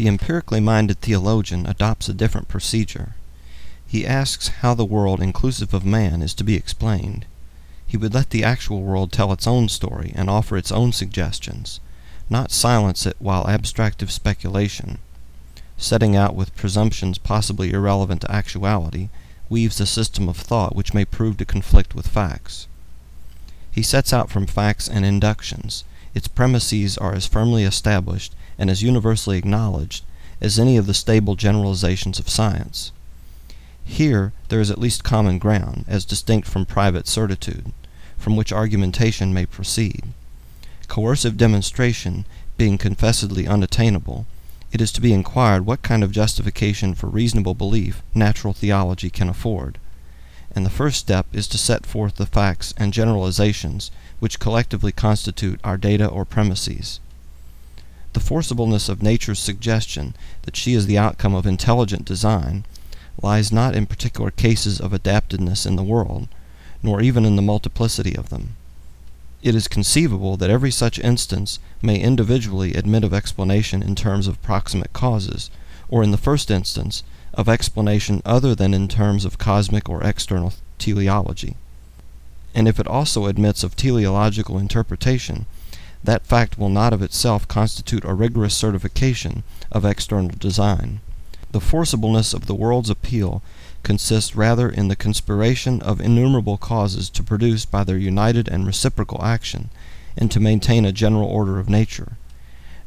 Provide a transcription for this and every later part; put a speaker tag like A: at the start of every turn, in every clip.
A: The empirically minded theologian adopts a different procedure. He asks how the world inclusive of man is to be explained. He would let the actual world tell its own story and offer its own suggestions, not silence it while abstractive speculation, setting out with presumptions possibly irrelevant to actuality, weaves a system of thought which may prove to conflict with facts. He sets out from facts and inductions. Its premises are as firmly established and as universally acknowledged as any of the stable generalizations of science. Here there is at least common ground, as distinct from private certitude, from which argumentation may proceed. Coercive demonstration being confessedly unattainable, it is to be inquired what kind of justification for reasonable belief natural theology can afford. And the first step is to set forth the facts and generalizations which collectively constitute our data or premises. The forcibleness of nature's suggestion that she is the outcome of intelligent design lies not in particular cases of adaptedness in the world, nor even in the multiplicity of them. It is conceivable that every such instance may individually admit of explanation in terms of proximate causes, or in the first instance, of explanation other than in terms of cosmic or external teleology. And if it also admits of teleological interpretation, that fact will not of itself constitute a rigorous certification of external design. The forcibleness of the world's appeal consists rather in the conspiration of innumerable causes to produce by their united and reciprocal action, and to maintain a general order of nature.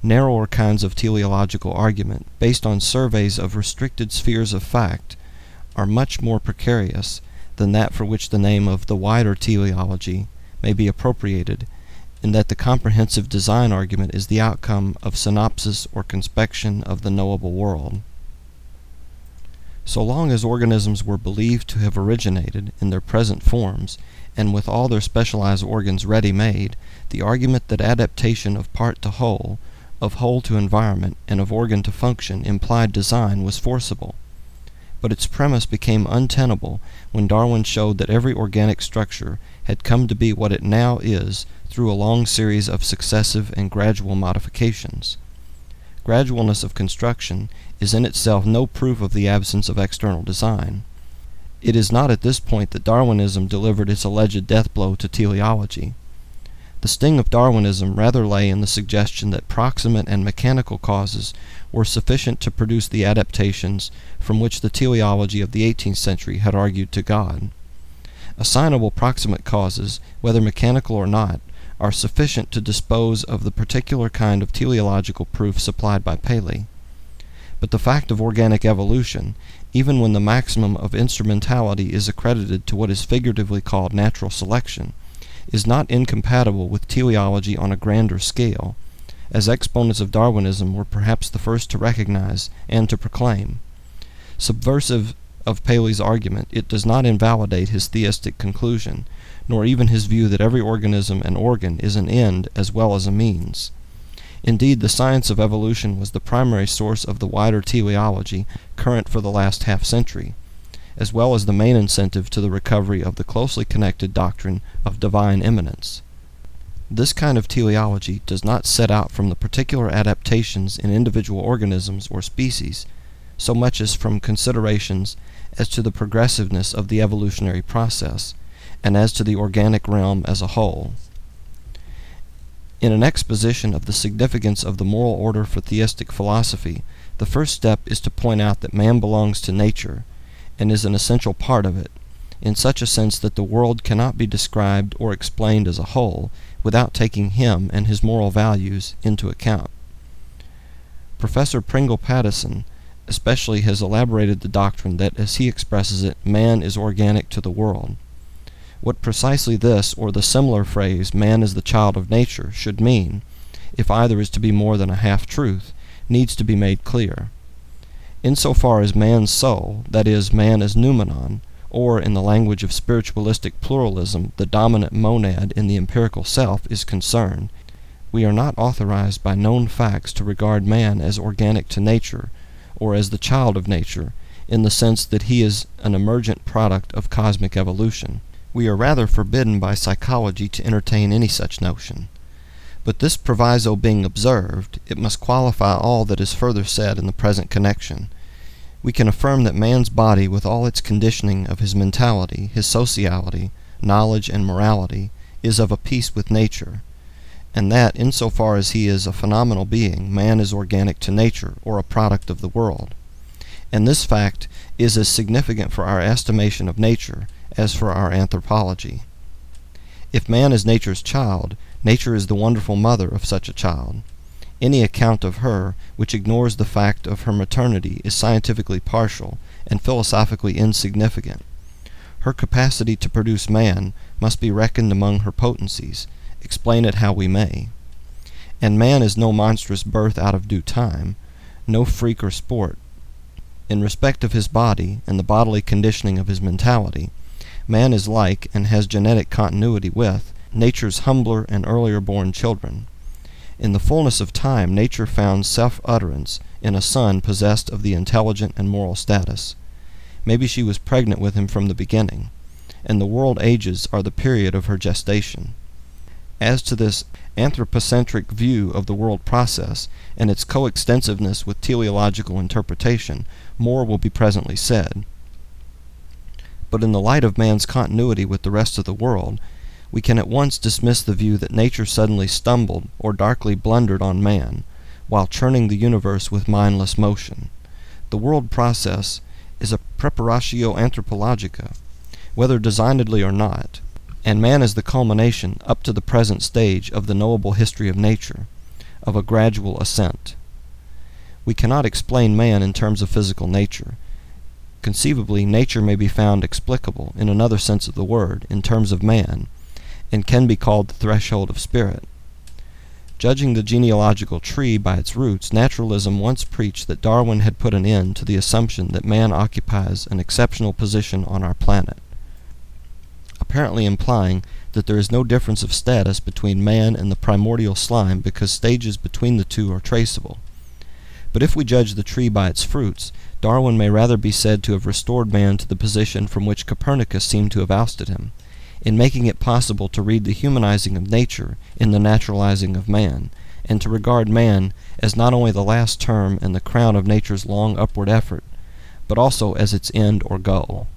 A: Narrower kinds of teleological argument, based on surveys of restricted spheres of fact, are much more precarious than that for which the name of the wider teleology may be appropriated, in that the comprehensive design argument is the outcome of synopsis or conspection of the knowable world. So long as organisms were believed to have originated in their present forms, and with all their specialized organs ready made, the argument that adaptation of part to whole, of whole to environment, and of organ to function implied design was forcible. But its premise became untenable when Darwin showed that every organic structure had come to be what it now is through a long series of successive and gradual modifications. Gradualness of construction is in itself no proof of the absence of external design. It is not at this point that Darwinism delivered its alleged death blow to teleology. The sting of Darwinism rather lay in the suggestion that proximate and mechanical causes were sufficient to produce the adaptations from which the teleology of the eighteenth century had argued to God. Assignable proximate causes, whether mechanical or not, are sufficient to dispose of the particular kind of teleological proof supplied by Paley. But the fact of organic evolution, even when the maximum of instrumentality is accredited to what is figuratively called natural selection, is not incompatible with teleology on a grander scale, as exponents of Darwinism were perhaps the first to recognize and to proclaim. Subversive of Paley's argument, it does not invalidate his theistic conclusion, nor even his view that every organism and organ is an end as well as a means. Indeed, the science of evolution was the primary source of the wider teleology current for the last half century, as well as the main incentive to the recovery of the closely connected doctrine of divine immanence. This kind of teleology does not set out from the particular adaptations in individual organisms or species, so much as from considerations as to the progressiveness of the evolutionary process, and as to the organic realm as a whole. In an exposition of the significance of the moral order for theistic philosophy, the first step is to point out that man belongs to nature, and is an essential part of it, in such a sense that the world cannot be described or explained as a whole without taking him and his moral values into account. Professor Pringle Pattison especially has elaborated the doctrine that, as he expresses it, man is organic to the world. What precisely this, or the similar phrase, man is the child of nature, should mean, if either is to be more than a half truth, needs to be made clear. In so far as man's soul, that is, man as noumenon, or, in the language of spiritualistic pluralism, the dominant monad in the empirical self, is concerned, we are not authorized by known facts to regard man as organic to nature, or as the child of nature, in the sense that he is an emergent product of cosmic evolution. We are rather forbidden by psychology to entertain any such notion. But this proviso being observed, it must qualify all that is further said in the present connection. We can affirm that man's body, with all its conditioning of his mentality, his sociality, knowledge, and morality, is of a piece with nature, and that, in so far as he is a phenomenal being, man is organic to nature, or a product of the world. And this fact is as significant for our estimation of nature as for our anthropology. If man is nature's child, nature is the wonderful mother of such a child. Any account of her which ignores the fact of her maternity is scientifically partial and philosophically insignificant. Her capacity to produce man must be reckoned among her potencies, explain it how we may. And man is no monstrous birth out of due time, no freak or sport. In respect of his body and the bodily conditioning of his mentality, man is like, and has genetic continuity with, nature's humbler and earlier born children. In the fullness of time, nature found self utterance in a son possessed of the intelligent and moral status. Maybe she was pregnant with him from the beginning, and the world ages are the period of her gestation. As to this anthropocentric view of the world process and its coextensiveness with teleological interpretation, more will be presently said. But in the light of man's continuity with the rest of the world, we can at once dismiss the view that nature suddenly stumbled or darkly blundered on man, while churning the universe with mindless motion. The world process is a preparatio anthropologica, whether designedly or not, and man is the culmination, up to the present stage, of the knowable history of nature, of a gradual ascent. We cannot explain man in terms of physical nature. Conceivably, nature may be found explicable, in another sense of the word, in terms of man, and can be called the threshold of spirit. Judging the genealogical tree by its roots, naturalism once preached that Darwin had put an end to the assumption that man occupies an exceptional position on our planet, apparently implying that there is no difference of status between man and the primordial slime because stages between the two are traceable. But if we judge the tree by its fruits, Darwin may rather be said to have restored man to the position from which Copernicus seemed to have ousted him, in making it possible to read the humanizing of nature in the naturalizing of man, and to regard man as not only the last term and the crown of nature's long upward effort, but also as its end or goal.